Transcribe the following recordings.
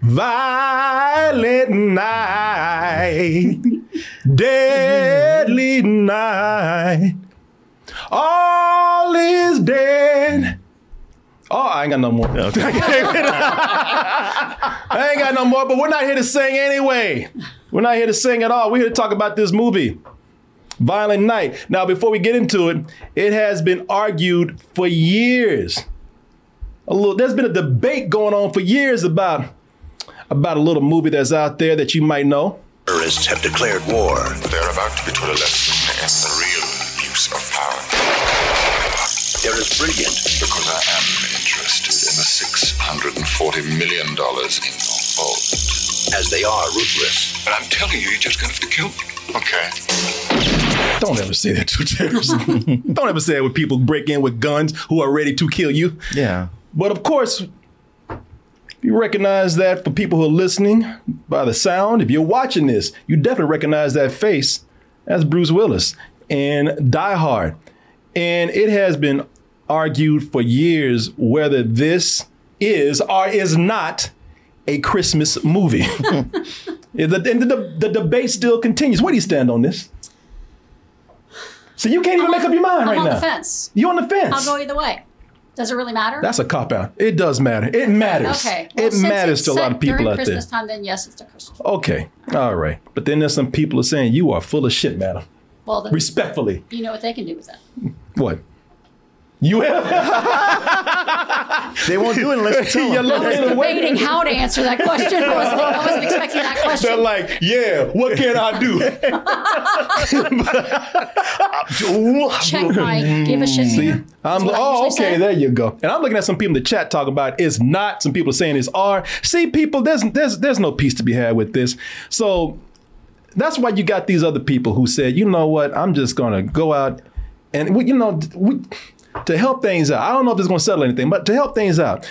Violent night, deadly night, all is dead. Oh, I ain't got no more. I ain't got no more, but we're not here to sing anyway. We're not here to sing at all. We're here to talk about this movie, Violent Night. Now, before we get into it, it has been argued for years. A little, there's been a debate going on for years about about a little movie that's out there that you might know. Terrorists have declared war. They're about to be taught a lesson in the real use of power. They're as brilliant. Because I am interested in the $640 million in your vault. as they are ruthless. But I'm telling you, you're just going to have to kill me. Okay. Don't ever say that to terrorists. Don't ever say it when people break in with guns who are ready to kill you. Yeah. But of course, you recognize that for people who are listening by the sound. If you're watching this, you definitely recognize that face as Bruce Willis in Die Hard. And it has been argued for years whether this is or is not a Christmas movie. and the, the, the debate still continues. Where do you stand on this? So you can't even make up your mind I'm right on now. the fence. You're on the fence? I'll go either way. Does it really matter? That's a cop out. It does matter. It matters. okay. Well, it matters to a lot of people out there. Christmas time, then yes, it's a Christmas. Okay. All right. But then there's some people are saying you are full of shit, madam. Well, then Respectfully. you know what they can do with that. What? You have They won't do it unless you tell You're them. I was looking debating how to answer that question. I wasn't, I wasn't expecting that They're question. like, yeah, what can I do? Check my give a shit meter. I'm That's oh, okay, say. there you go. And I'm looking at some people in the chat talking about it's not. Some people are saying it's are. See, people, there's there's there's no peace to be had with this. So that's why you got these other people who said, you know what, I'm just gonna go out and we, you know, we to help things out. I don't know if it's gonna settle anything, but to help things out,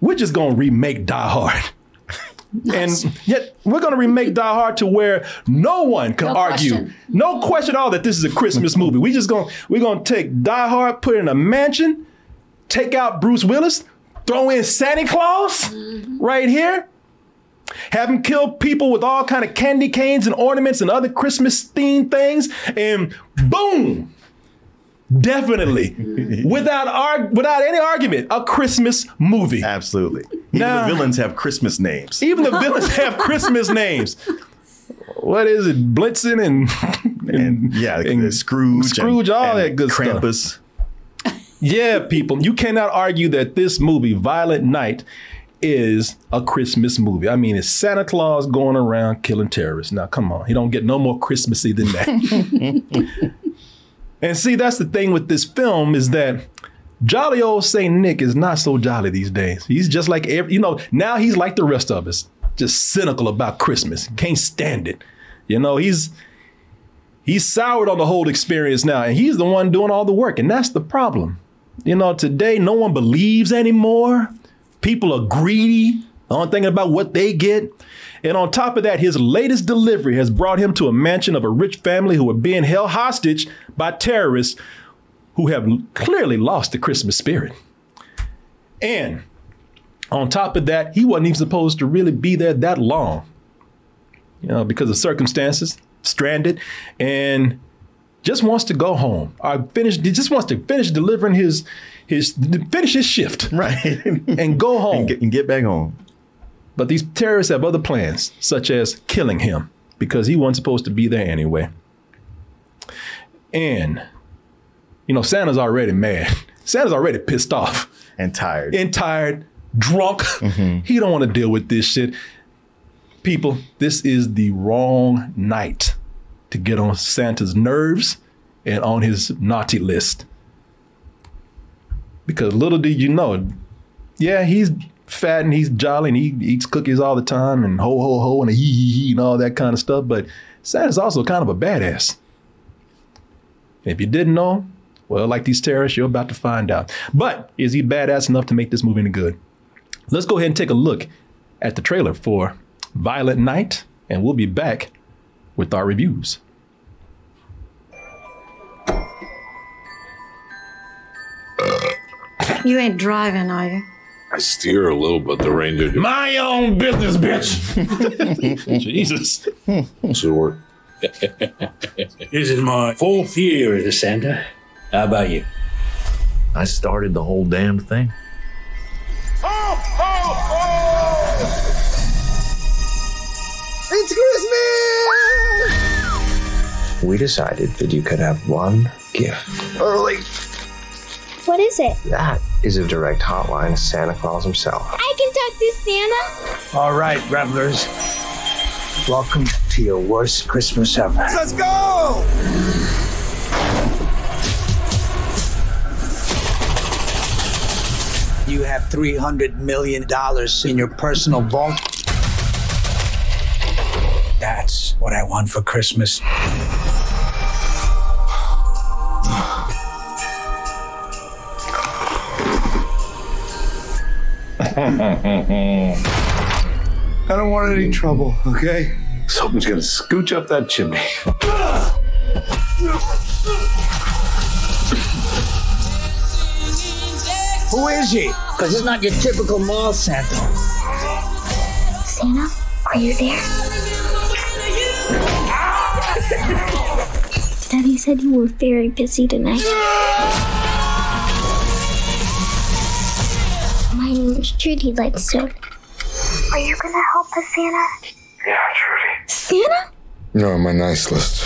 we're just gonna remake Die Hard. And yet we're going to remake Die Hard to where no one can No argue, question. no question at all that this is a Christmas movie. We just going we're going to take Die Hard, put it in a mansion, take out Bruce Willis, throw in Santa Claus mm-hmm. right here, have him kill people with all kind of candy canes and ornaments and other Christmas themed things, and boom. Definitely, mm-hmm. without arg- without any argument, a Christmas movie. Absolutely. Even Nah. the villains have Christmas names. Even the villains have Christmas names. What is it? Blitzen and And yeah, and Scrooge, Scrooge, and, all and that good stuff. Yeah, people, you cannot argue that this movie, Violent Night, is a Christmas movie. I mean, it's Santa Claus going around killing terrorists. Now, come on, he don't get no more Christmassy than that. and see, that's the thing with this film is that jolly old Saint Nick is not so jolly these days. He's just like every, you know, now he's like the rest of us, just cynical about Christmas. Can't stand it. You know, he's he's soured on the whole experience now, and he's the one doing all the work, and that's the problem. You know, today no one believes anymore. People are greedy, only thinking about what they get. And on top of that, his latest delivery has brought him to a mansion of a rich family who are being held hostage by terrorists who have clearly lost the Christmas spirit. And on top of that, he wasn't even supposed to really be there that long, you know, because of circumstances, stranded, and just wants to go home. I finished. he just wants to finish delivering his his finish his shift Right. and go home. and, get, and get back home. But these terrorists have other plans, such as killing him, because he wasn't supposed to be there anyway. And, you know, Santa's already mad. Santa's already pissed off And tired. and tired, drunk. Mm-hmm. He don't want to deal with this shit. People, this is the wrong night to get on Santa's nerves and on his naughty list. Because little did you know, yeah, he's fat and he's jolly and he eats cookies all the time and ho ho ho and a hee hee hee and all that kind of stuff. But Santa's also kind of a badass. If you didn't know, well, like these terrorists, you're about to find out. But is he badass enough to make this movie any good? Let's go ahead and take a look at the trailer for Violent Night, and we'll be back with our reviews. You ain't driving, are you? I steer a little, but the Ranger My own business, bitch. Jesus. short. This is my fourth year as a Santa. How about you? I started the whole damn thing. Ho ho It's Christmas. We decided that you could have one gift. Early. What is it? That is a direct hotline to Santa Claus himself. I can talk to Santa. All right, revelers. Welcome to your worst Christmas ever. Let's go! You have $300 million in your personal vault. That's what I want for Christmas. I don't want any trouble, okay? Something's gonna scooch up that chimney. Who is he? Because it's not your typical mall Santa. Santa, are you there? Daddy said you were very busy tonight. My name is Trudy Lightstone. Are you gonna help us, Santa? Yeah, Trudy. Santa? You're on my nice list.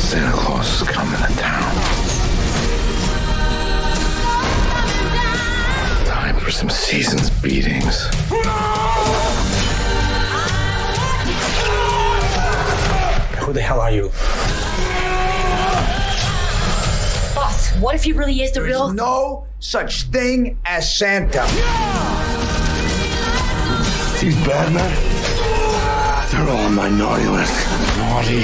Santa Claus is coming to town. Time for some season's beatings. Who the hell are you? Boss, what if he really is the real? No such thing as Santa. These bad men, they're all on my naughty list. Naughty.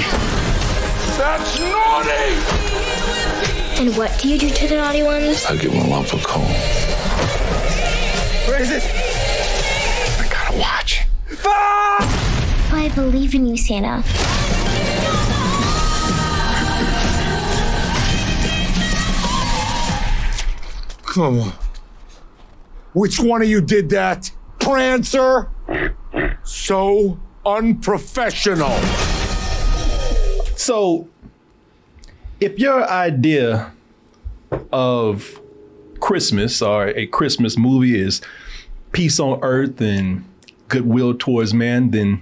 That's naughty! And what do you do to the naughty ones? I give them a lump of coal. Where is it? I gotta watch. I believe in you, Santa. Come on. Which one of you did that? Prancer? So unprofessional. So, if your idea of Christmas or a Christmas movie is peace on earth and goodwill towards man, then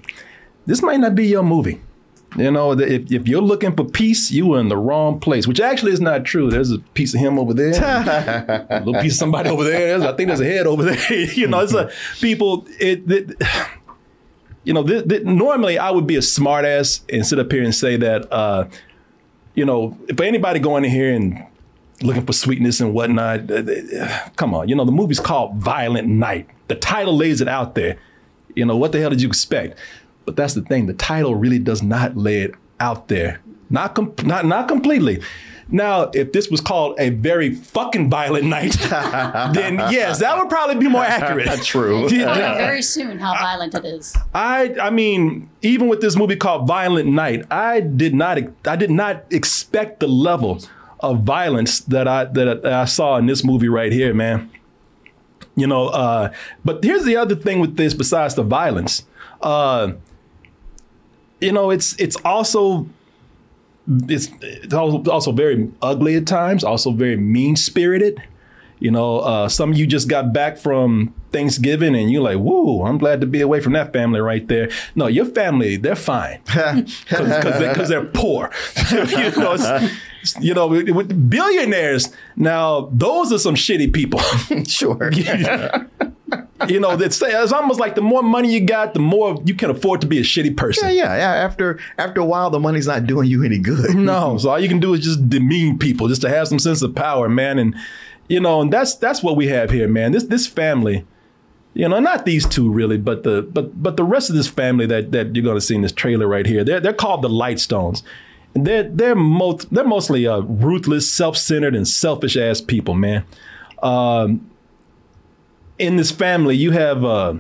this might not be your movie. You know, if, if you're looking for peace, you are in the wrong place, which actually is not true. There's a piece of him over there, a little piece of somebody over there. There's, I think there's a head over there. you know, it's a people. It, it you know, th- th- normally I would be a smartass and sit up here and say that, uh, you know, for anybody going in here and looking for sweetness and whatnot, uh, uh, come on, you know, the movie's called Violent Night. The title lays it out there. You know, what the hell did you expect? But that's the thing, the title really does not lay it out there. Not com- not not completely. Now, if this was called a very fucking violent night, then yes, that would probably be more accurate. That's true. Find out very soon how violent it is. I I mean, even with this movie called Violent Night, I did not I did not expect the level of violence that I that I saw in this movie right here, man. You know, uh, but here's the other thing with this besides the violence. Uh, you know, it's it's also it's, it's also very ugly at times, also very mean spirited. You know, uh, some of you just got back from Thanksgiving and you're like, whoa, I'm glad to be away from that family right there. No, your family, they're fine because they, are poor. you know, you know, with, with billionaires, now those are some shitty people. sure. You know, it's, it's almost like the more money you got, the more you can afford to be a shitty person. Yeah, yeah, yeah. After after a while, the money's not doing you any good. no, so all you can do is just demean people, just to have some sense of power, man. And you know, and that's that's what we have here, man. This this family, you know, not these two really, but the but but the rest of this family that that you're going to see in this trailer right here. They're they're called the Lightstones. And they're they're most they're mostly uh, ruthless, self-centered, and selfish ass people, man. Um, in this family, you have uh,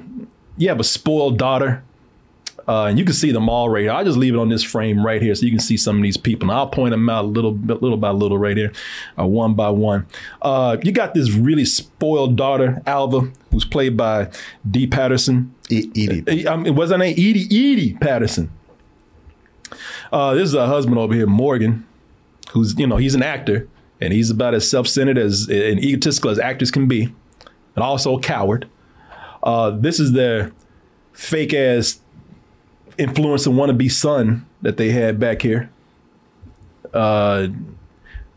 you have a spoiled daughter uh, and you can see them all right here. I'll just leave it on this frame right here so you can see some of these people. And I'll point them out a little bit, little by little right here, uh, one by one. Uh, you got this really spoiled daughter, Alva, who's played by Dee Patterson. E- Edi. Uh, I mean, was her name Edi? Edi Patterson. Uh, this is her husband over here, Morgan, who's, you know, he's an actor and he's about as self-centered as and egotistical as actors can be, and also a coward. Uh, this is their fake ass influencer wannabe son that they had back here. Uh,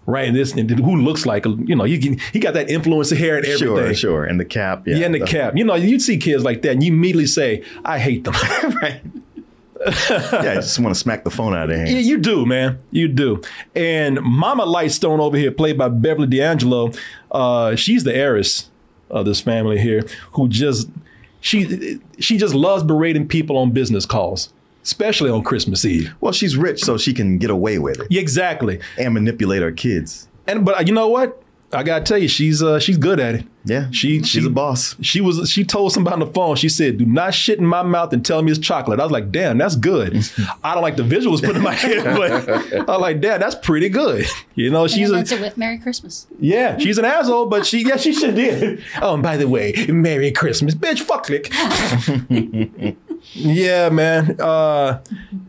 right this who looks like you know he he got that influencer hair and everything. Sure, sure, and the cap. Yeah, yeah and the, the cap. You know, you'd see kids like that, and you immediately say, "I hate them." right. yeah, I just want to smack the phone out of their hands. Yeah, you do, man. You do. And Mama Lightstone over here, played by Beverly D'Angelo, uh, she's the heiress of this family here, who just she she just loves berating people on business calls especially on Christmas Eve. Well, she's rich, so she can get away with it. Exactly. And manipulate her kids. And but uh, you know what? I gotta tell you, she's uh, she's good at it. Yeah, she she's she, a boss. She was she told somebody on the phone. She said, "Do not shit in my mouth and tell me it's chocolate." I was like, "Damn, that's good." I don't like the visuals put in my head, but I was like, "Damn, that's pretty good." You know, she's and a, it with Merry Christmas. Yeah, she's an asshole, but she yeah she should did. Oh, and by the way, Merry Christmas, bitch. Fuck lick. yeah, man. Uh,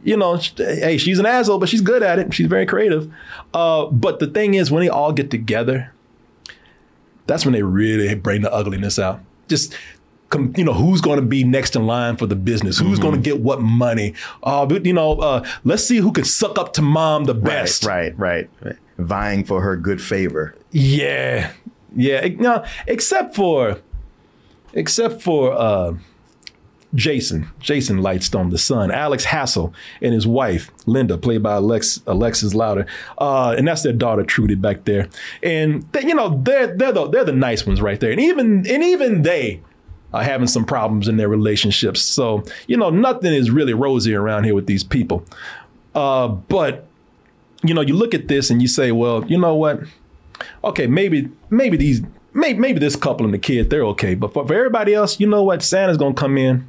you know, hey, she's an asshole, but she's good at it. She's very creative. Uh, but the thing is, when they all get together that's when they really bring the ugliness out. Just you know who's going to be next in line for the business? Who's mm-hmm. going to get what money? Uh, you know uh, let's see who can suck up to mom the best. right, right. Right vying for her good favor. Yeah yeah now except for except for uh, Jason, Jason Lightstone, the son, Alex Hassell, and his wife, Linda, played by Alex, Alexis Louder. Uh, and that's their daughter, Trudy, back there. And they, you know, they're they're the, they're the nice ones right there. And even and even they are having some problems in their relationships. So, you know, nothing is really rosy around here with these people. Uh, but, you know, you look at this and you say, well, you know what? Okay, maybe maybe these maybe, maybe this couple and the kid, they're okay. But for, for everybody else, you know what? Santa's gonna come in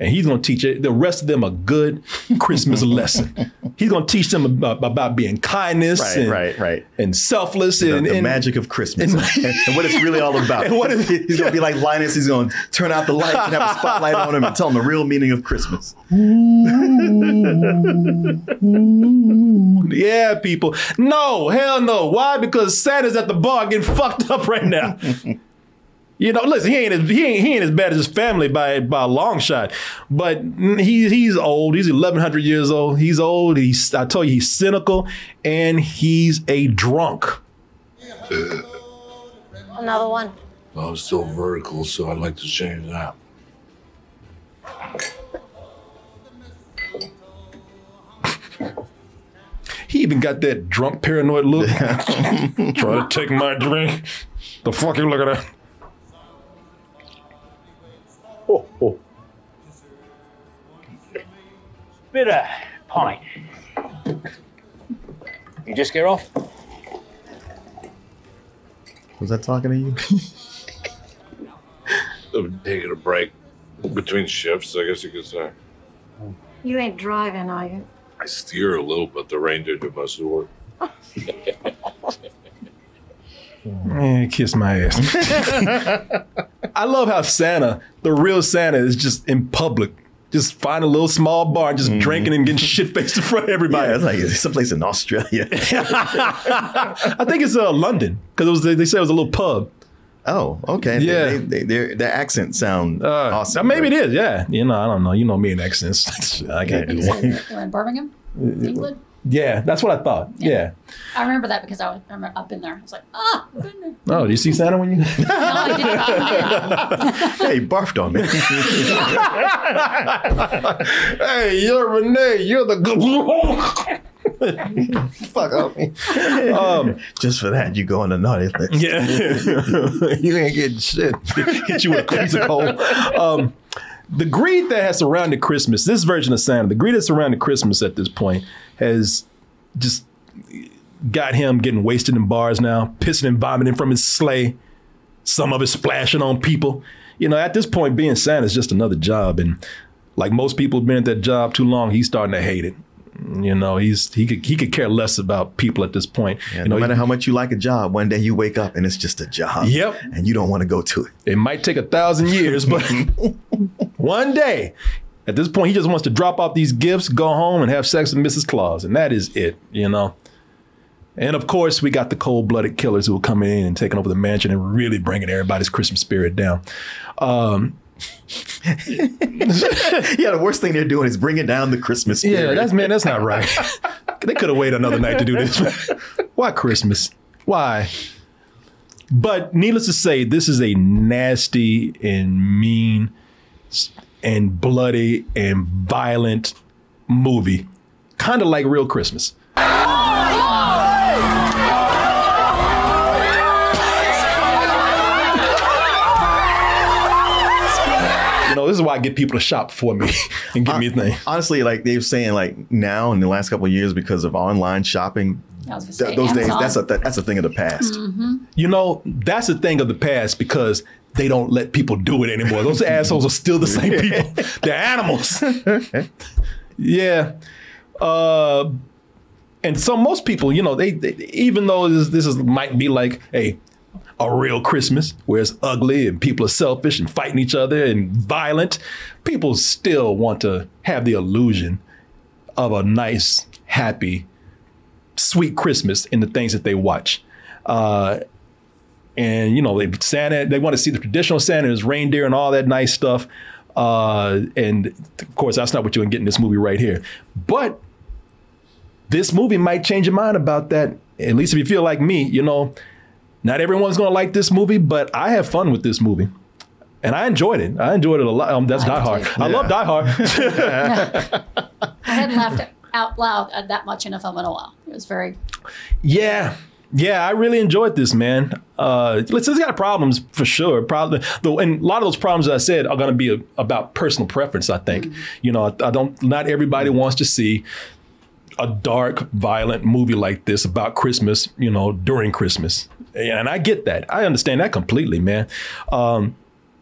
and he's going to teach the rest of them a good Christmas lesson. He's going to teach them about, about being kindness, right, and, right, right, and selfless, the, and the and, magic of Christmas, and, and, what it's really all about. And what is, he's going to be like Linus. He's going to turn out the lights and have a spotlight on him and tell him the real meaning of Christmas. yeah, people. No, hell no. Why? Because Santa's at the bar getting fucked up right now. You know, listen, he ain't as, he ain't he ain't as bad as his family by by a long shot, but he he's old. He's eleven hundred years old. He's old. He's I told you he's cynical, and he's a drunk. Another one. I'm still vertical, so I'd like to change that. He even got that drunk paranoid look. Trying to take my drink. The fuck you look at that? Bit of pint. You just get off? Was that talking to you? I've been taking a break between shifts, I guess you could say. You ain't driving, are you? I steer a little, but the reindeer do most of the work. Man, kiss my ass. I love how Santa, the real Santa, is just in public. Just find a little small bar and just mm-hmm. drinking and getting shit faced in front of everybody. Yeah, it's like someplace in Australia. I think it's uh, London because they, they said it was a little pub. Oh, okay. Yeah. They, they, they, their accent sound Uh, awesome. maybe it is. Yeah. You know, I don't know. You know me and accents. I can't do one. They're in Birmingham, England. Yeah, that's what I thought. Yeah. I remember that because I was I remember up in there. I was like, ah, I've been there. Oh, do you see Santa when you? No, I didn't. Hey, he barfed on me. hey, you're Renee. You're the good. Fuck up me. Um, Just for that, you go on the naughty list. yeah, you ain't getting shit. Hit you with a crazy cold. Um, the greed that has surrounded Christmas, this version of Santa, the greed that surrounded Christmas at this point has just got him getting wasted in bars now, pissing and vomiting from his sleigh. Some of it splashing on people. You know, at this point, being Santa is just another job, and like most people have been at that job too long, he's starting to hate it. You know, he's he could he could care less about people at this point. Yeah, you no matter he- how much you like a job, one day you wake up and it's just a job. Yep. And you don't want to go to it. It might take a thousand years, but one day, at this point, he just wants to drop off these gifts, go home, and have sex with Mrs. Claus, and that is it. You know. And of course, we got the cold-blooded killers who are coming in and taking over the mansion and really bringing everybody's Christmas spirit down. Um, yeah, the worst thing they're doing is bringing down the Christmas spirit. Yeah, that's man, that's not right. they could have waited another night to do this. Why Christmas? Why? But needless to say, this is a nasty and mean and bloody and violent movie. Kind of like real Christmas. You know, this is why I get people to shop for me and give me a thing. Honestly, like they were saying, like now in the last couple of years, because of online shopping, I was gonna th- say those days that's a th- that's a thing of the past. Mm-hmm. You know, that's a thing of the past because they don't let people do it anymore. Those assholes are still the same people. They're animals. yeah. Uh, and so most people, you know, they, they even though this, this is might be like a a real Christmas where it's ugly and people are selfish and fighting each other and violent, people still want to have the illusion of a nice, happy, sweet Christmas in the things that they watch. Uh, and you know, they Santa, they want to see the traditional Santa, his reindeer, and all that nice stuff. Uh, and of course, that's not what you're gonna get in this movie right here. But this movie might change your mind about that. At least if you feel like me, you know, not everyone's gonna like this movie, but I have fun with this movie. And I enjoyed it. I enjoyed it a lot. Um, that's Die Hard. I love Die Hard. I hadn't laughed out loud that much in a film in a while. It was very. Yeah. Yeah, I really enjoyed this, man. Uh, listen, it's got problems for sure. Probably, though, and a lot of those problems I said are going to be a, about personal preference. I think, you know, I, I don't. Not everybody wants to see a dark, violent movie like this about Christmas. You know, during Christmas, and I get that. I understand that completely, man. Um,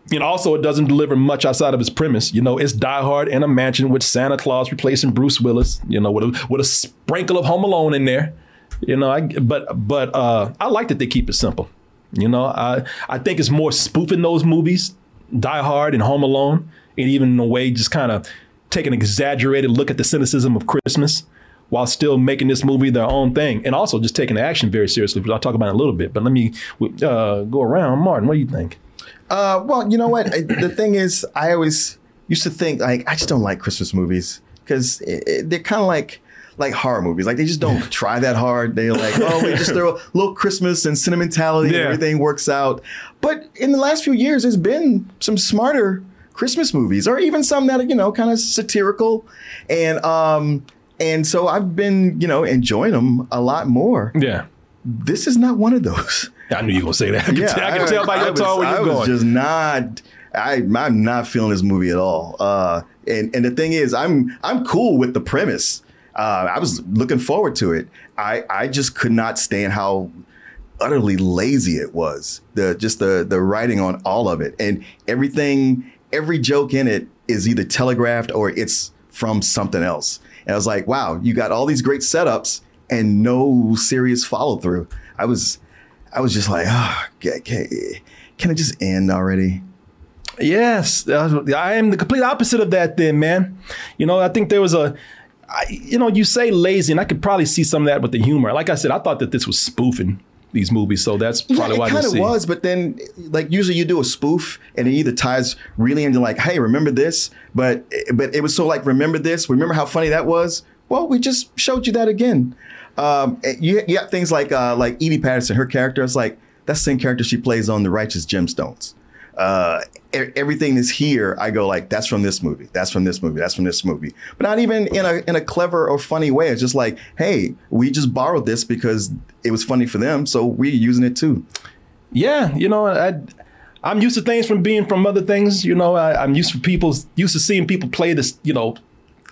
you know, also it doesn't deliver much outside of its premise. You know, it's Die Hard in a mansion with Santa Claus replacing Bruce Willis. You know, with a, with a sprinkle of Home Alone in there. You know, I but but uh, I like that they keep it simple. You know, I I think it's more spoofing those movies, Die Hard and Home Alone, and even in a way just kind of taking an exaggerated look at the cynicism of Christmas while still making this movie their own thing, and also just taking the action very seriously. Which I'll talk about in a little bit. But let me uh, go around. Martin, what do you think? Uh, well, you know what? The thing is, I always used to think like I just don't like Christmas movies because they're kind of like like horror movies. Like they just don't try that hard. They're like, oh, we just throw a little Christmas and sentimentality, Yeah. and everything works out. But in the last few years, there's been some smarter Christmas movies, or even some that are you know kind of satirical, and um and so I've been you know enjoying them a lot more. Yeah. This is not one of those. I knew you were gonna say that. I can, tell, I can tell by your tone where I you're was going. just not. I, I'm not feeling this movie at all. Uh, and and the thing is, I'm I'm cool with the premise. Uh, I was looking forward to it. I I just could not stand how utterly lazy it was. The just the the writing on all of it and everything. Every joke in it is either telegraphed or it's from something else. And I was like, wow, you got all these great setups and no serious follow through. I was I was just like, ah, can, can, it just end already? Yes, I am the complete opposite of that. Then, man, you know, I think there was a, I, you know, you say lazy, and I could probably see some of that with the humor. Like I said, I thought that this was spoofing. these movies, so that's probably yeah, why it kind of was, but then like usually you do a spoof and it either ties really into like, hey, remember this? But but it was so like, remember this? Remember how funny that was? Well, we just showed you that again. Um, you, you got things like uh, like Edi Patterson, her character is like that's the same character she plays on The Righteous Gemstones. Uh, everything is here. I go like that's from this movie. That's from this movie. That's from this movie. But not even in a in a clever or funny way. It's just like, hey, we just borrowed this because it was funny for them, so we're using it too. Yeah, you know, I, I'm used to things from being from other things. You know, I, I'm used to people used to seeing people play this, you know,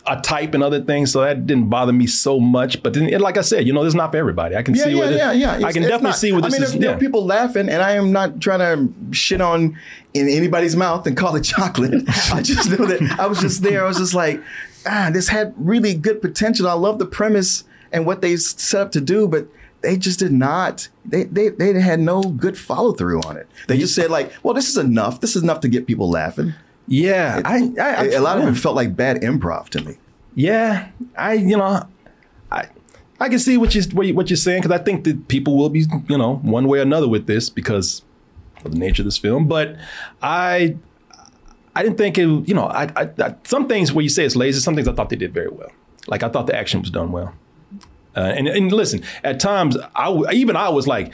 a type and other things. So that didn't bother me so much. But then, like I said, you know, this is not for everybody. I can Yeah, see yeah, where yeah, yeah. I can definitely not- see where this I mean, is. there, there are people laughing, and I am not trying to shit on in anybody's mouth and call it chocolate. I just know that I was just there. I was just like, ah, this had really good potential. I love the premise and what they set up to do, but they just did not. They they they had no good follow through on it. They just said like, well, this is enough. This is enough to get people laughing. Yeah, I, I, a lot of it felt like bad improv to me. Yeah, I you know, I I can see what you what, you, what you're saying because I think that people will be you know one way or another with this because of the nature of this film. But I I didn't think it you know I, I, I some things where you say it's lazy, some things I thought they did very well. Like I thought the action was done well. Uh, and and listen, at times I w- even I was like.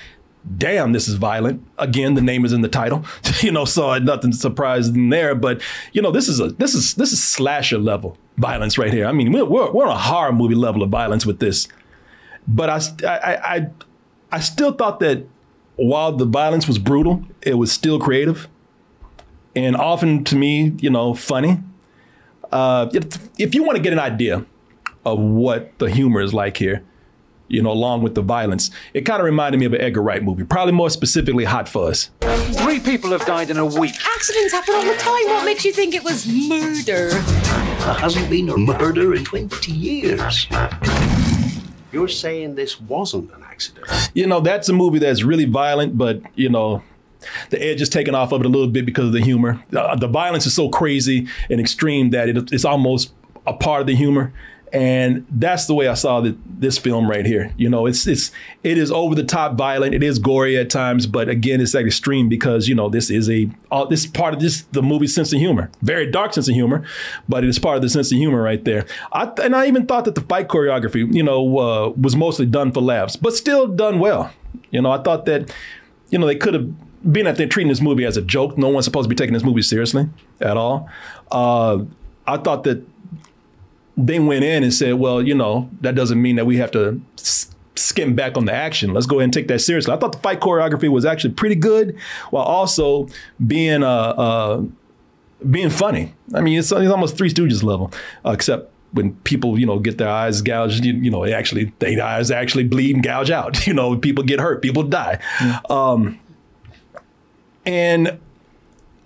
Damn, this is violent. Again, the name is in the title, you know, so nothing surprising there. But you know, this is a this is this is slasher level violence right here. I mean, we're we're, we're on a horror movie level of violence with this. But I I I I still thought that while the violence was brutal, it was still creative, and often to me, you know, funny. Uh, if, if you want to get an idea of what the humor is like here, you know, along with the violence. It kind of reminded me of an Edgar Wright movie, probably more specifically Hot Fuzz. Three people have died in a week. Accidents happen all the time. What makes you think it was murder? There hasn't been a murder in 20 years. You're saying this wasn't an accident? You know, that's a movie that's really violent, but, you know, the edge is taken off of it a little bit because of the humor. The, the violence is so crazy and extreme that it, it's almost a part of the humor. And that's the way I saw this film right here. You know, it's it's it is over the top violent. It is gory at times, but again, it's like extreme because you know this is a uh, this is part of this the movie's sense of humor. Very dark sense of humor, but it is part of the sense of humor right there. I, and I even thought that the fight choreography, you know, uh, was mostly done for laughs, but still done well. You know, I thought that you know they could have been that they're treating this movie as a joke. No one's supposed to be taking this movie seriously at all. Uh, I thought that they went in and said, well, you know, that doesn't mean that we have to s- skim back on the action. Let's go ahead and take that seriously. I thought the fight choreography was actually pretty good, while also being uh, uh, being funny. I mean, it's, it's almost Three Stooges level, uh, except when people, you know, get their eyes gouged, you, you know, they actually their eyes actually bleed and gouge out. You know, people get hurt, people die. Um, and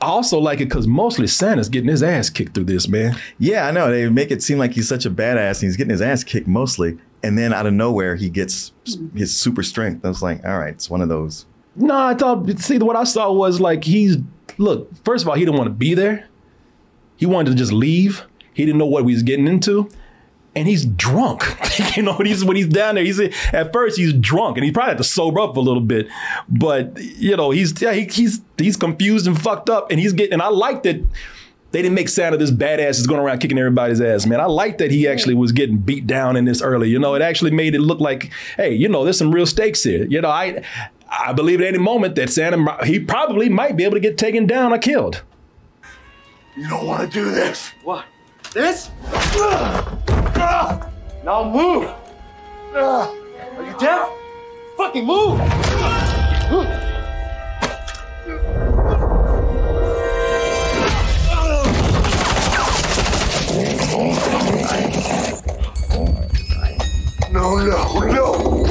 I also like it because mostly Santa's getting his ass kicked through this, man. Yeah, I know. They make it seem like he's such a badass and he's getting his ass kicked mostly. And then out of nowhere, he gets mm-hmm. his super strength. I was like, all right, it's one of those. No, I thought, see, what I saw was like he's, look, first of all, he didn't want to be there. He wanted to just leave. He didn't know what he was getting into. And he's drunk. you know, when he's when he's down there, he's at first he's drunk and he probably had to sober up a little bit. But you know, he's yeah, he, he's he's confused and fucked up. And he's getting and I like that they didn't make Santa this badass is going around kicking everybody's ass, man. I like that he actually was getting beat down in this early. You know, it actually made it look like, hey, you know, there's some real stakes here. You know, I I believe at any moment that Santa he probably might be able to get taken down or killed. You don't want to do this. What? This? Now move! Are you deaf? Fucking move! No, no, no.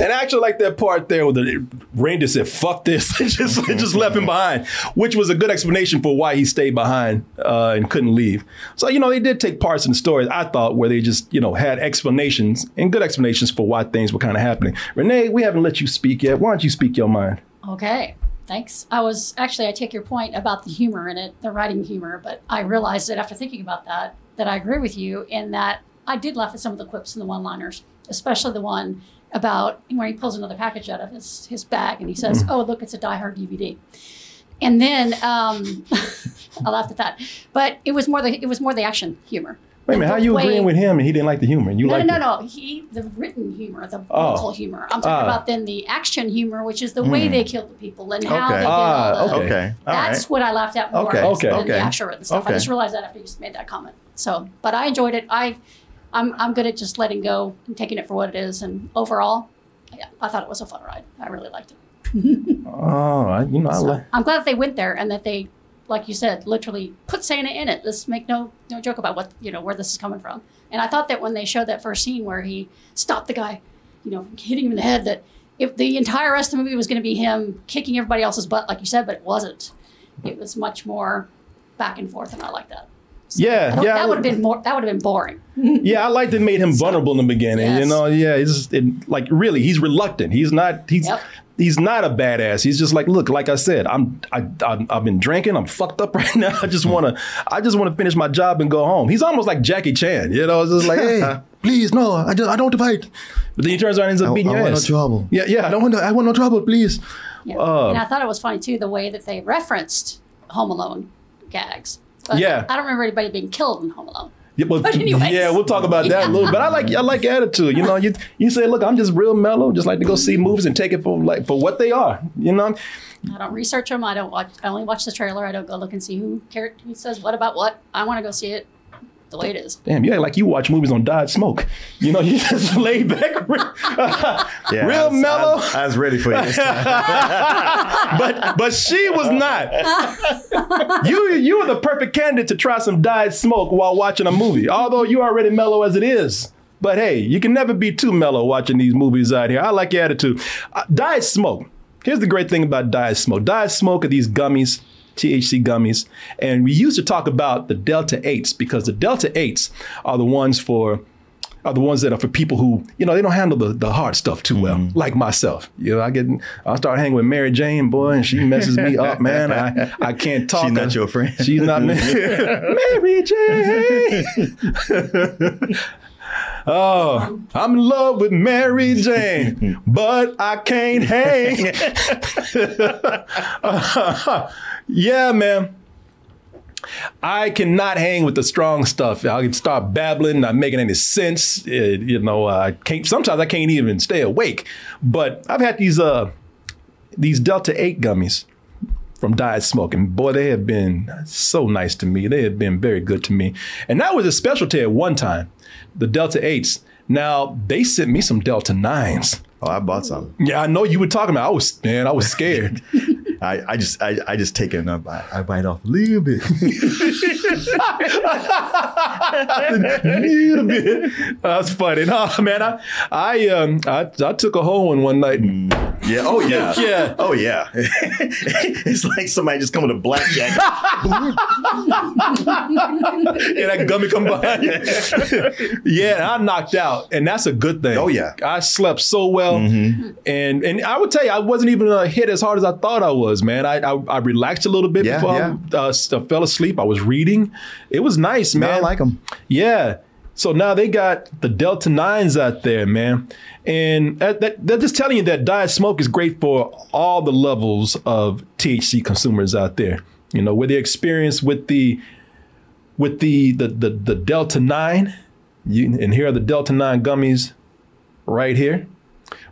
And I actually like that part there where the said, fuck this. it just, just left him behind, which was a good explanation for why he stayed behind uh, and couldn't leave. So, you know, they did take parts in the stories, I thought, where they just, you know, had explanations and good explanations for why things were kind of happening. Renee, we haven't let you speak yet. Why don't you speak your mind? Okay, thanks. I was actually, I take your point about the humor in it, the writing humor, but I realized that after thinking about that, that I agree with you in that I did laugh at some of the quips and the one liners, especially the one about when he pulls another package out of his his bag and he says, Mm. "Oh, look, it's a Die Hard DVD." And then um, I laughed at that, but it was more the it was more the action humor. Wait a minute, how you way- agreeing with him and he didn't like the humor? And you no, like no, it? no, no. He the written humor, the Oh. vocal humor. I'm talking Ah. about then the action humor, which is the way Hmm. they killed the people and how Okay. they did Ah, all the. okay. Okay. All right. That's what I laughed at more Okay, than okay, the okay. actual written stuff. I just realized that after you made that comment. So, but I enjoyed it. I, I'm I'm good at just letting go and taking it for what it is. And overall, yeah, I thought it was a fun ride. I really liked it. Oh, I, you know, I like. I'm glad that they went there and that they, like you said, literally put Santa in it. Let's make no no joke about what you know where this is coming from. And I thought that when they showed that first scene where he stopped the guy, you know, hitting him in the head, that if the entire rest of the movie was going to be him kicking everybody else's butt, like you said, but it wasn't. It was much more back and forth, and I like that. Yeah, That- yeah. that would have been more. That would have been boring. Yeah, I liked it made him vulnerable in the beginning. You know, yeah, it's it, like really, he's reluctant. He's not. He's Yep. he's not a badass. He's just like, look, like I said, I'm I, I I've been drinking. I'm fucked up right now. I just wanna I just wanna finish my job and go home. He's almost like Jackie Chan. You know, it's just like, hey, please, no, I just I don't fight. But then he turns around and ends up I- beating I your want no trouble. Yeah, yeah. I don't want. No, I want no trouble, please. Yeah. Uh, and I thought it was funny too the way that they referenced Home Alone gags. But Yeah. I don't remember anybody being killed in Home Alone. Yeah, but, But yeah, we'll talk about that a little bit. I like I like attitude. You know, you you say, look, I'm just real mellow, just like to go see movies and take it for like for what they are. You know, I don't research them. I don't watch. I only watch the trailer. I don't go look and see who care, who says what about what. I want to go see it the way it is. damn, yeah, like you watch movies on Diet Smoke. You know, you just lay back, real, Yeah, real I was, mellow. I was, I was ready for you this time. but but she was not. you you were the perfect candidate to try some Diet Smoke while watching a movie. Although you're already mellow as it is. But hey, you can never be too mellow watching these movies out here. I like your attitude. Uh, Diet Smoke. Here's the great thing about Diet Smoke. Diet Smoke are these gummies, THC gummies, and we used to talk about the Delta 8s because the Delta 8s are the ones for are the ones that are for people who, you know, they don't handle the, the hard stuff too well, mm-hmm. like myself. You know, I get I start hanging with Mary Jane, boy, and she messes me up, man. I, I can't talk. She's not your friend. She's not me. Mary Jane. oh, I'm in love with Mary Jane, but I can't hang. Yeah, man. I cannot hang with the strong stuff. I can start babbling, not making any sense. Uh, you know, I can't. Sometimes I can't even stay awake. But I've had these uh these Delta Eight gummies from Diet Smoke, and boy, they have been so nice to me. They have been very good to me, and that was a specialty at one time. The Delta Eights. Now they sent me some Delta Nines. Oh, I bought some. Yeah, I know you were talking about. I was man, I was scared. I, I just I, I just take it and I, bite- I bite off a little bit. little bit. That's funny. No, man, I I um I, I took a whole one one night. And, Yeah. Oh yeah. Yeah. Oh yeah. it's like somebody just come with a blackjack. yeah, that gummy come behind you. yeah, I knocked out, and that's a good thing. Oh, yeah. I slept so well, and and I would tell you, I wasn't even uh, hit as hard as I thought I was. Man, I I, I relaxed a little bit Yeah, before yeah. I uh, uh, fell asleep. I was reading. It was nice, man. Man, I like them. Yeah. So now they got the Delta 9s out there, man. And that, that, they're just telling you that diet smoke is great for all the levels of THC consumers out there. You know, with the experience with the with the the the, the Delta 9, you, and here are the Delta 9 gummies right here.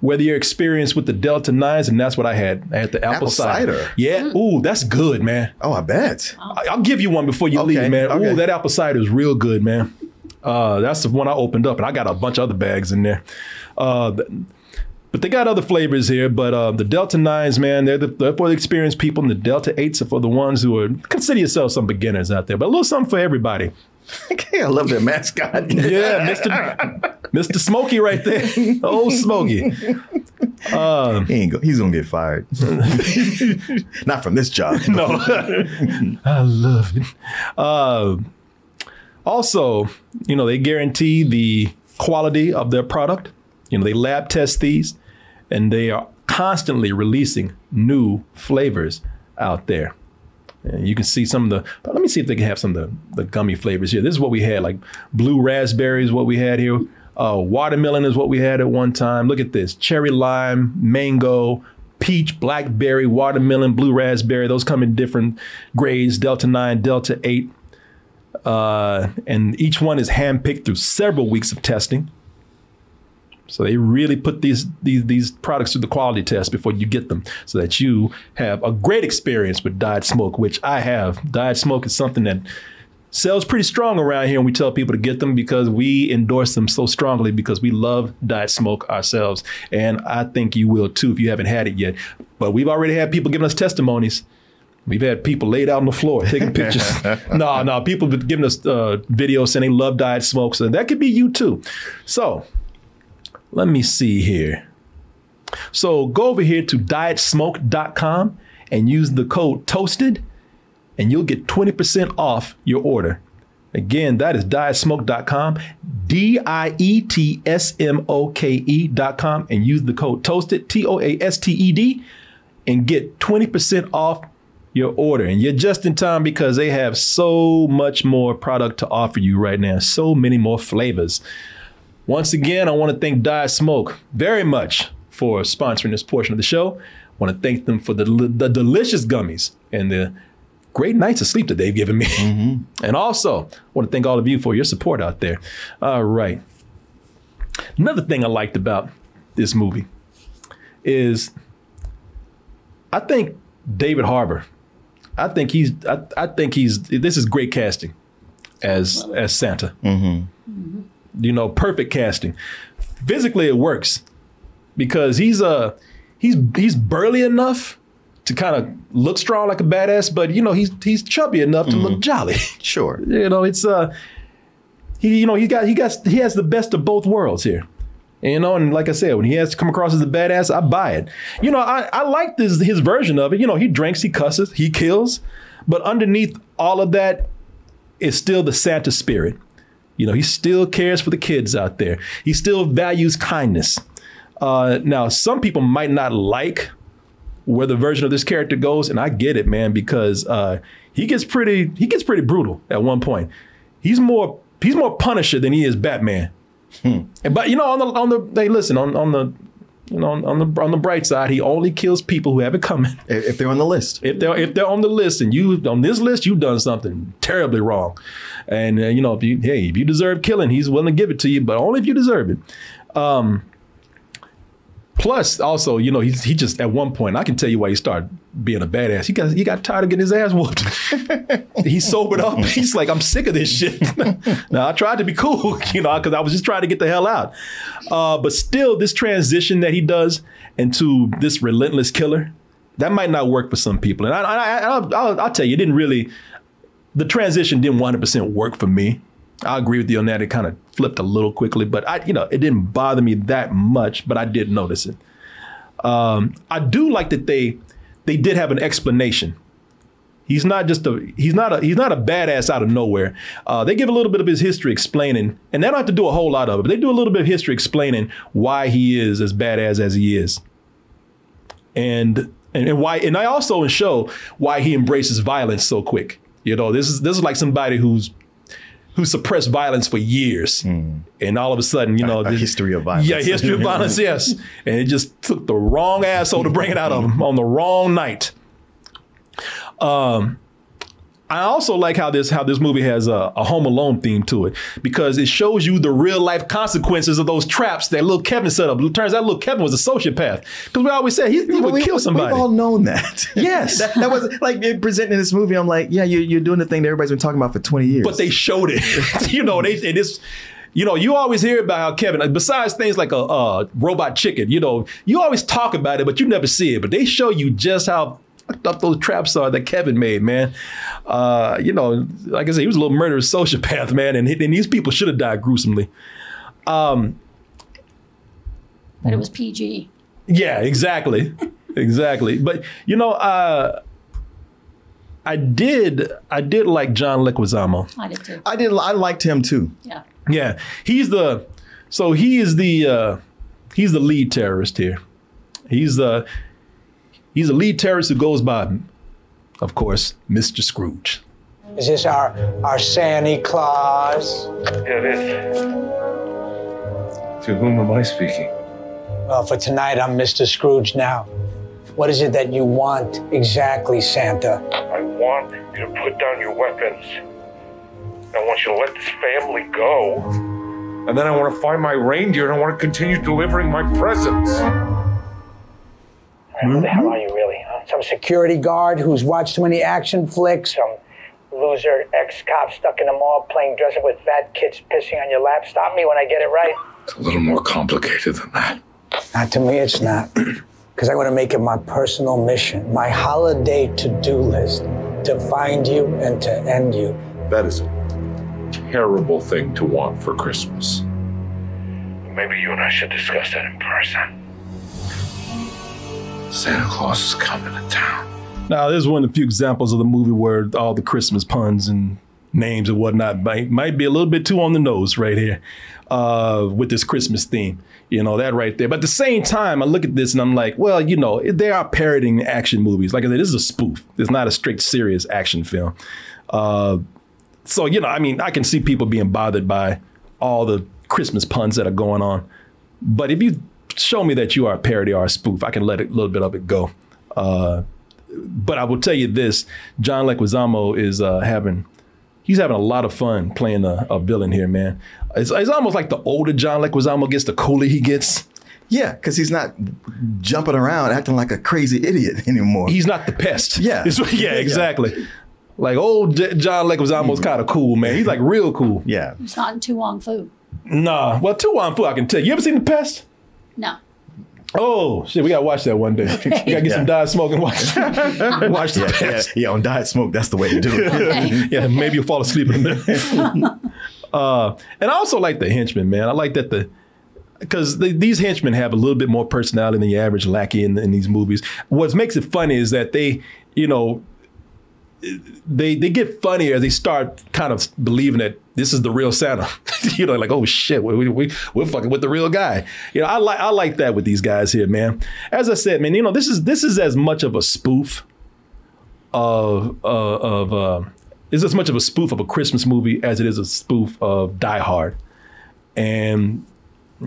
Whether you're experienced with the Delta 9s, and that's what I had. I had the apple, Apple cider. Yeah. Mm. Ooh, that's good, man. Oh, I bet. I- I'll give you one before you Okay, leave, man. okay. Ooh, that apple cider is real good, man. Uh, that's the one I opened up, and I got a bunch of other bags in there. Uh, but they got other flavors here. But uh, the Delta Nines, man, they're, the, they're for the experienced people, and the Delta Eights are for the ones who are consider yourself some beginners out there. But a little something for everybody. Okay, I love that mascot. Yeah, Mister Mister Smokey right there, old Smokey. Um, he ain't go, he's gonna get fired. Not from this job. no, I love it. Uh, also, you know, they guarantee the quality of their product. You know, they lab test these, and they are constantly releasing new flavors out there. And you can see some of the. Let me see if they can have some of the, the gummy flavors here. This is what we had, like blue raspberry is what we had here. Uh, watermelon is what we had at one time. Look at this: cherry lime, mango, peach, blackberry, watermelon, blue raspberry. Those come in different grades: Delta nine, Delta eight, uh, and each one is handpicked through several weeks of testing. So they really put these these these products through the quality test before you get them, so that you have a great experience with Diet Smoke, which I have. Diet Smoke is something that sells pretty strong around here, and we tell people to get them because we endorse them so strongly because we love Diet Smoke ourselves, and I think you will too if you haven't had it yet. But we've already had people giving us testimonies. We've had people laid out on the floor taking pictures. no, no, people have giving us uh, videos saying they love Diet Smoke, so that could be you too. So let me see here. So go over here to dietsmoke.com and use the code toasted and you'll get 20% off your order. Again, that is dietsmoke.com, D I E T S M O K E.com, and use the code toasted, T O A S T E D, and get 20% off your order. And you're just in time because they have so much more product to offer you right now, so many more flavors. Once again, I want to thank Diet Smoke very much for sponsoring this portion of the show. I want to thank them for the, the delicious gummies and the great nights of sleep that they've given me. Mm-hmm. And also, I want to thank all of you for your support out there. All right. Another thing I liked about this movie is I think David Harbour. I think he's I, I think he's this is great casting as as Santa. You know, perfect casting. Physically, it works because he's uh he's he's burly enough to kind of look strong like a badass, but you know he's he's chubby enough to look jolly. Sure. You know, it's uh he you know he got he got he has the best of both worlds here. You know, and like I said, when he has to come across as a badass, I buy it. You know, I, I like this his version of it. You know, he drinks, he cusses, he kills, but underneath all of that is still the Santa spirit. You know, he still cares for the kids out there. He still values kindness. Uh, now, some people might not like where the version of this character goes, and I get it, man, because uh, he gets pretty he gets pretty brutal at one point. He's more he's more Punisher than he is Batman. And but you know, on the on the they listen on on the you know on, on the on the bright side, he only kills people who have it coming. If they're on the list, if they're if they're on the list, and you on this list, you've done something terribly wrong. And uh, you know, if you hey, if you deserve killing, he's willing to give it to you, but only if you deserve it. Um, Plus, also, you know, he's he just at one point, I can tell you why he started being a badass. He got he got tired of getting his ass whooped. he sobered up. He's like, I'm sick of this shit. now I tried to be cool, you know, because I was just trying to get the hell out. Uh, but still, this transition that he does into this relentless killer, that might not work for some people. And I, I, I I'll, I'll, I'll tell you, it didn't really. The transition didn't 100% work for me. I agree with you on that. It kind of flipped a little quickly, but I, you know, it didn't bother me that much, but I did notice it. Um, I do like that they they did have an explanation. He's not just a he's not a he's not a badass out of nowhere. Uh, they give a little bit of his history explaining, and they don't have to do a whole lot of it, but they do a little bit of history explaining why he is as badass as he is, and and, and why. And I also show why he embraces violence so quick. You know, this is this is like somebody who's who suppressed violence for years, and all of a sudden, you know, a history of violence. Yeah, history of violence. Yes, and it just took the wrong asshole to bring it out of him on the wrong night. Um, I also like how this how this movie has a, a Home Alone theme to it because it shows you the real life consequences of those traps that little Kevin set up. It turns out little Kevin was a sociopath because we always said he, he would we, kill somebody. We've all known that. Yes. that, that was like in this movie. I'm like, yeah, you're, you're doing the thing that everybody's been talking about for 20 years. but they showed it. you know, they and it's you know, you always hear about how Kevin, besides things like a, a robot chicken, you know, you always talk about it, but you never see it. But they show you just how fucked up those traps are that Kevin made, man. Uh, you know, like I said, he was a little murderous sociopath, man, and, and these people should have died gruesomely. Um, But it was PG. yeah, exactly. exactly. But you know, uh I did I did like John Leguizamo. I did too. I did. I liked him too. Yeah. Yeah, he's the so he is the uh, he's the lead terrorist here. He's the he's a lead terrorist who goes by, of course, Mr. Scrooge. Is this our our Santa Claus? Yeah, it is. To whom am I speaking? Well, for tonight, I'm Mr. Scrooge now. What is it that you want exactly, Santa? I want you to put down your weapons. I want you to let this family go. And then I want to find my reindeer and I want to continue delivering my presents. Who the hell mm-hmm. are you really? Huh? Some security guard who's watched too many action flicks? Some loser ex-cop stuck in a mall playing dress up with fat kids pissing on your lap? Stop me when I get it right. It's a little more complicated than that. Not to me, it's not. Because I want to make it my personal mission, my holiday to-do list, to find you and to end you. That is a terrible thing to want for Christmas. Maybe you and I should discuss that in person. Santa Claus is coming to town. Now, this is one of the few examples of the movie where all the Christmas puns and names and whatnot might might be a little bit too on the nose right here uh, with this Christmas theme. You know, that right there. But at the same time, I look at this and I'm like, well, you know, they are parodying action movies. Like I said, this is a spoof. It's not a straight serious action film. Uh, so, you know, I mean, I can see people being bothered by all the Christmas puns that are going on. But if you show me that you are a parody or a spoof, I can let a little bit of it go. Uh, but I will tell you this: John Leguizamo is uh, having he's having a lot of fun playing a, a villain here, man. It's, it's, almost like the older John Leguizamo gets, the cooler he gets. Yeah, because he's not jumping around acting like a crazy idiot anymore. He's not the pest. Yeah, yeah, exactly. Yeah. Like old J- John Leguizamo is kind of cool, man. He's like real cool. Yeah, he's not in To Wong Foo. Nah, well, To Wong Foo, I can tell you. You ever seen the pest? No. Oh shit, we gotta watch that one day. we gotta get yeah. some diet smoke and watch. watch the yeah, yeah, yeah, on diet smoke, that's the way to do it. yeah, maybe you'll fall asleep in a minute. uh, and I also like the henchmen, man. I like that the because the, these henchmen have a little bit more personality than the average lackey in, in these movies. What makes it funny is that they, you know, they they get funnier as they start kind of believing that this is the real Santa. you know, like oh shit, we, we we're fucking with the real guy. You know, I like I like that with these guys here, man. As I said, man, you know, this is this is as much of a spoof of uh, of uh, is as much of a spoof of a Christmas movie as it is a spoof of Die Hard, and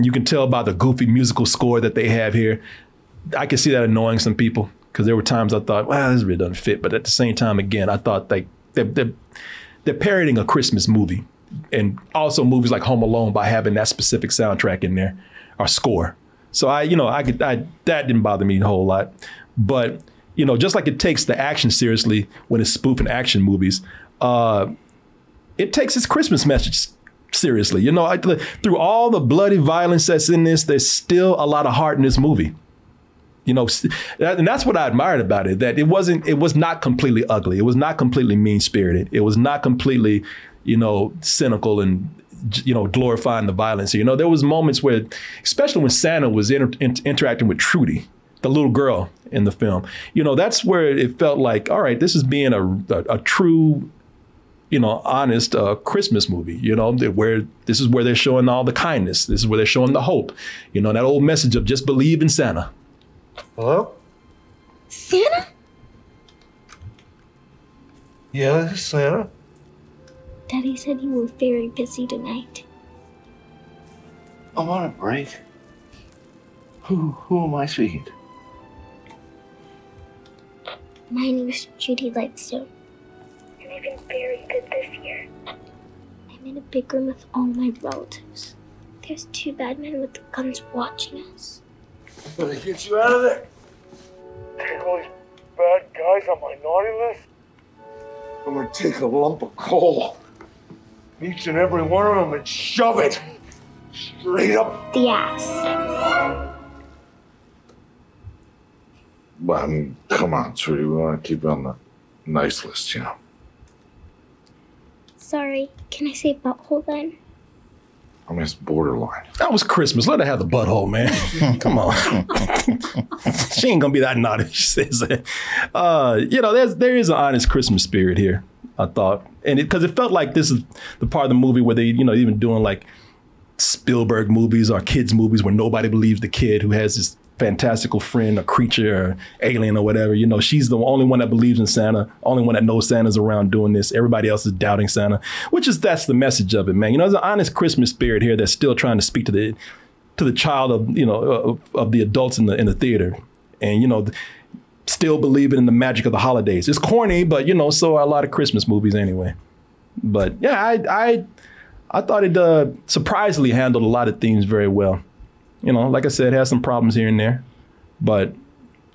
you can tell by the goofy musical score that they have here. I can see that annoying some people because there were times I thought, well, this really doesn't fit. But at the same time, again, I thought like they're, they're, they're parodying a Christmas movie and also movies like Home Alone by having that specific soundtrack in there or score. So I, you know, I could, I, that didn't bother me a whole lot. But, you know, just like it takes the action seriously when it's spoofing action movies, uh, it takes its Christmas message seriously. You know, I, through all the bloody violence that's in this, there's still a lot of heart in this movie. You know, and that's what I admired about it. That it wasn't, it was not completely ugly. It was not completely mean spirited. It was not completely, you know, cynical and you know glorifying the violence. You know, there was moments where, especially when Santa was inter- inter- interacting with Trudy, the little girl in the film. You know, that's where it felt like, all right, this is being a, a, a true you know, honest uh, Christmas movie. You know, where this is where they're showing all the kindness. This is where they're showing the hope. You know, that old message of just believe in Santa. Hello? Santa? Yeah, this is Santa. Daddy said you were very busy tonight. I'm on a break. Who who am I speaking to? My name is Trudy Lightstone. And I've been very good this year. I'm in a big room with all my relatives. There's two bad men with guns watching us. Gonna get you out of there. Take all these bad guys on my naughty list. I'm gonna take a lump of coal, each and every one of them, and shove it straight up the ass. But I mean, come on, sweetie. We want to keep it on the nice list, you know. Sorry, can I say butthole then? I mean, it's borderline. That was Christmas. Let her have the butthole, man. Come on. she ain't gonna be that naughty. She says that. Uh, you know, there's there is an honest Christmas spirit here. I thought, and because it, it, felt like this is the part of the movie where they, you know, even doing like Spielberg movies or kids movies where nobody believes the kid who has this fantastical friend, a creature, or alien, or whatever. You know, she's the only one that believes in Santa, only one that knows Santa's around doing this. Everybody else is doubting Santa, which is that's the message of it, man. You know, there's an honest Christmas spirit here that's still trying to speak to the to the child of you know of, of the adults in the in the theater, and you know. Still believing in the magic of the holidays. It's corny, but you know, so are a lot of Christmas movies anyway. But yeah, I I I thought it uh, surprisingly handled a lot of themes very well. You know, like I said, it has some problems here and there, but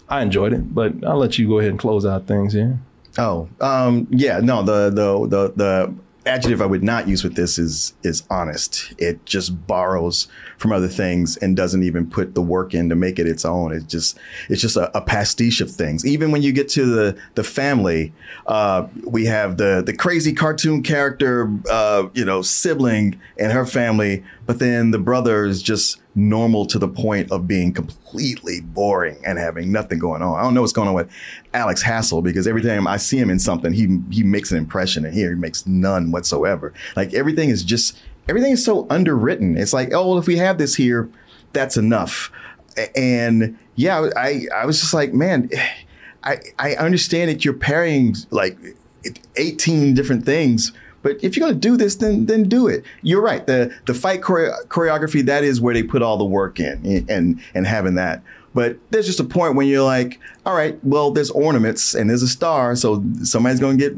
I enjoyed it. But I'll let you go ahead and close out things here. Oh, um, yeah, no, the the the the adjective I would not use with this is is honest. It just borrows from other things and doesn't even put the work in to make it its own. It's just it's just a, a pastiche of things. Even when you get to the the family, uh, we have the the crazy cartoon character, uh, you know, sibling and her family, but then the brother is just normal to the point of being completely boring and having nothing going on. I don't know what's going on with Alex Hassell because every time I see him in something, he he makes an impression, and here he makes none whatsoever. Like everything is just everything is so underwritten. It's like, oh well, if we have this here, that's enough. And yeah, I I was just like, man, I I understand that you're pairing like 18 different things but if you're going to do this, then then do it. You're right. The the fight chore- choreography that is where they put all the work in and and having that. But there's just a point when you're like, all right, well, there's ornaments and there's a star, so somebody's to get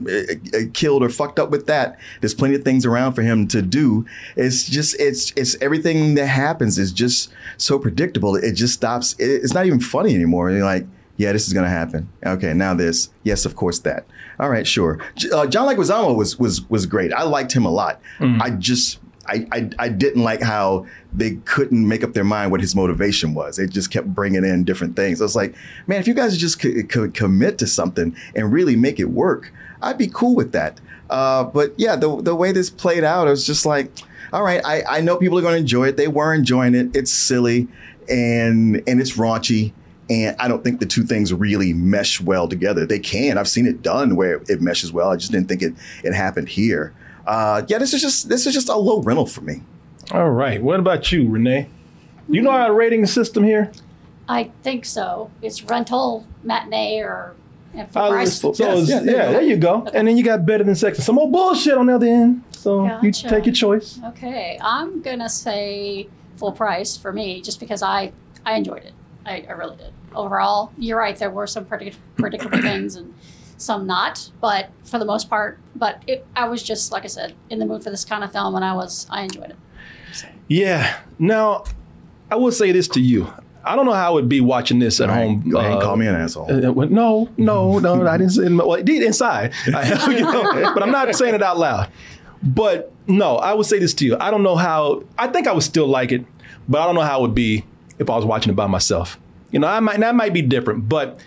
uh, killed or fucked up with that. There's plenty of things around for him to do. It's just, it's, it's everything that happens is just so predictable. It just stops. It's not even funny anymore. You're like, yeah, this is to happen. Okay, now this. Yes, of course that. All right, sure. Uh, John Leguizamo was was was great. I liked him a lot. Mm-hmm. I just I, I, I didn't like how they couldn't make up their mind what his motivation was. They just kept bringing in different things. I was like, man, if you guys just could, could commit to something and really make it work, I'd be cool with that. Uh, but yeah, the the way this played out, I was just like, all right, I, I know people are going to enjoy it. They were enjoying it. It's silly and and it's raunchy and I don't think the two things really mesh well together. They can. I've seen it done where it meshes well. I just didn't think it it happened here. Uh, yeah, this is just this is just a low rental for me. All right. What about you, Renee? You know our rating system here? I think so. It's rental, matinee, or and full Uh, price. so- so it's- yeah, there you go. And then you got better than sex. Some more bullshit on the other end. So you take your choice. Okay, I'm gonna say full price for me, just because I I enjoyed it. I, I really did. Overall, you're right. There were some predict- predictable things and some not, but for the most part, but it, I was just like I said in the mood for this kind of film, and I was I enjoyed it. Yeah. Now, I will say this to you. I don't know how it would be watching this at home. Go ahead and call me an asshole. uh, well, no, no, no, I didn't say. Well, I did inside, I- you know, but I'm not saying it out loud. But no, I would say this to you. I don't know how. I think I would still like it, but I don't know how it would be if I was watching it by myself. You know, I might that might be different, but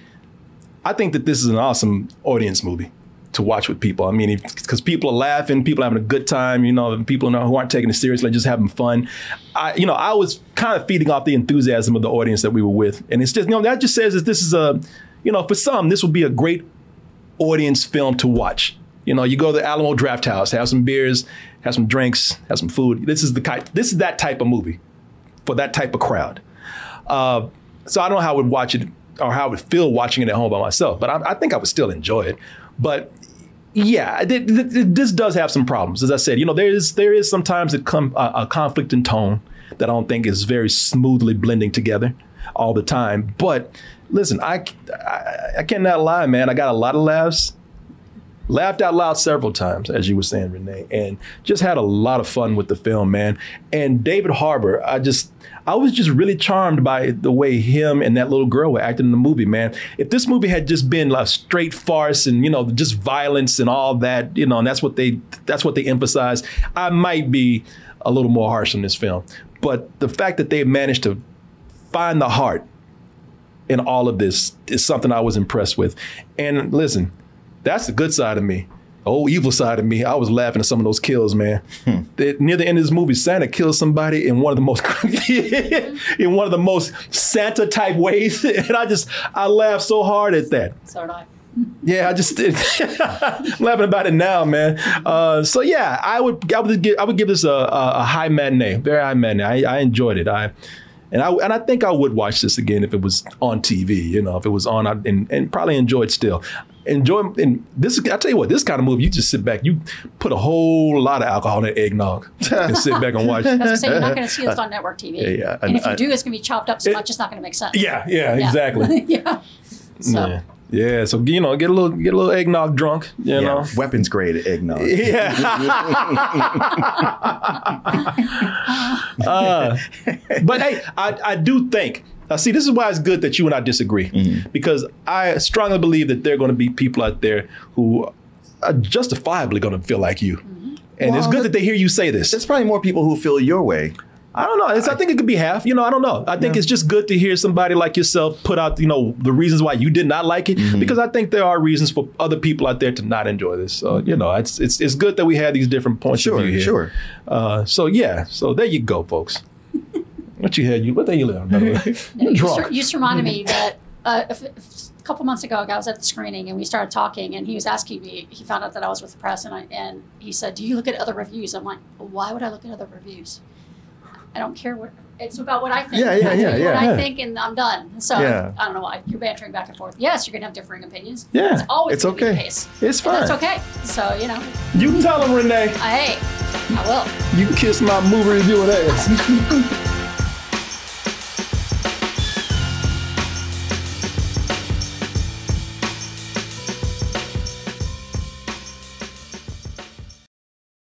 I think that this is an awesome audience movie to watch with people. I mean, because people are laughing, people are having a good time. You know, people who aren't taking it seriously, just having fun. I, you know, I was kind of feeding off the enthusiasm of the audience that we were with, and it's just, you know, that just says that this is a, you know, for some, this would be a great audience film to watch. You know, you go to the Alamo Drafthouse, have some beers, have some drinks, have some food. This is the kind, this is that type of movie for that type of crowd. Uh, so I don't know how I would watch it or how I would feel watching it at home by myself, but I, I think I would still enjoy it. But yeah, th- th- th- this does have some problems. As I said, you know, there is there is sometimes a, com- a, a conflict in tone that I don't think is very smoothly blending together all the time. But listen, I, I I cannot lie, man. I got a lot of laughs laughed out loud several times, as you were saying, Renee, and just had a lot of fun with the film, man. And David Harbour, I just, I was just really charmed by the way him and that little girl were acting in the movie, man. If this movie had just been a straight farce and you know just violence and all that, you know, and that's what they, that's what they emphasize, I might be a little more harsh on this film. But the fact that they managed to find the heart in all of this is something I was impressed with. And listen, that's the good side of me. The old evil side of me. I was laughing at some of those kills, man. That near the end of this movie, Santa kills somebody in one of the most in one of the most Santa type ways, and I just I laughed so hard at that. So did I. Yeah, I just did. Laughing about it now, man. Uh, so yeah, I would I would give I would give this a, a, a high matinee, very high matinee. I, I enjoyed it. I and I and I think I would watch this again if it was on TV. You know, if it was on, I'd- and, and probably enjoy it still. Enjoy. And this, I tell you what, this kind of movie, you just sit back, you put a whole lot of alcohol in that eggnog, and sit back and watch. I was gonna say, you're not going to see this on network TV. Yeah, yeah. And if you I- do, it's going to be chopped up so much, it's not going to make sense. Yeah, yeah, exactly. yeah. So, Yeah. Yeah, so you know, get a little get a little eggnog drunk, you Yeah, know. weapons grade eggnog. Yeah. Uh, but hey, I, I do think. Now, see, this is why it's good that you and I disagree, Mm-hmm. because I strongly believe that there are going to be people out there who are justifiably going to feel like you, and it's good that they hear you say this. There's probably more people who feel your way. I don't know. It's, I think it could be half. You know, I don't know. I think it's just good to hear somebody like yourself put out, you know, the reasons why you did not like it, Mm-hmm. because I think there are reasons for other people out there to not enjoy this. So you know, it's it's it's good that we have these different points Sure, of view here. sure. Uh, so yeah, so there you go, folks. what you had? You what day you live? By the way, you you, drunk? just, you just reminded me that uh, a, f- a couple months ago, I was at the screening and we started talking, and he was asking me. He found out that I was with the press, and I, and he said, "Do you look at other reviews?" I'm like, "Why would I look at other reviews? I don't care what. It's about what I think. Yeah, yeah, yeah, yeah. What Yeah. I think, and I'm done. So Yeah. I don't know why you're bantering back and forth. Yes, you're gonna have differing opinions. Yeah, it's always it's gonna the okay. case. It's And that's fine. okay. So you know, You can tell them, Renee. Hey, I will. You can kiss my movie reviewing ass.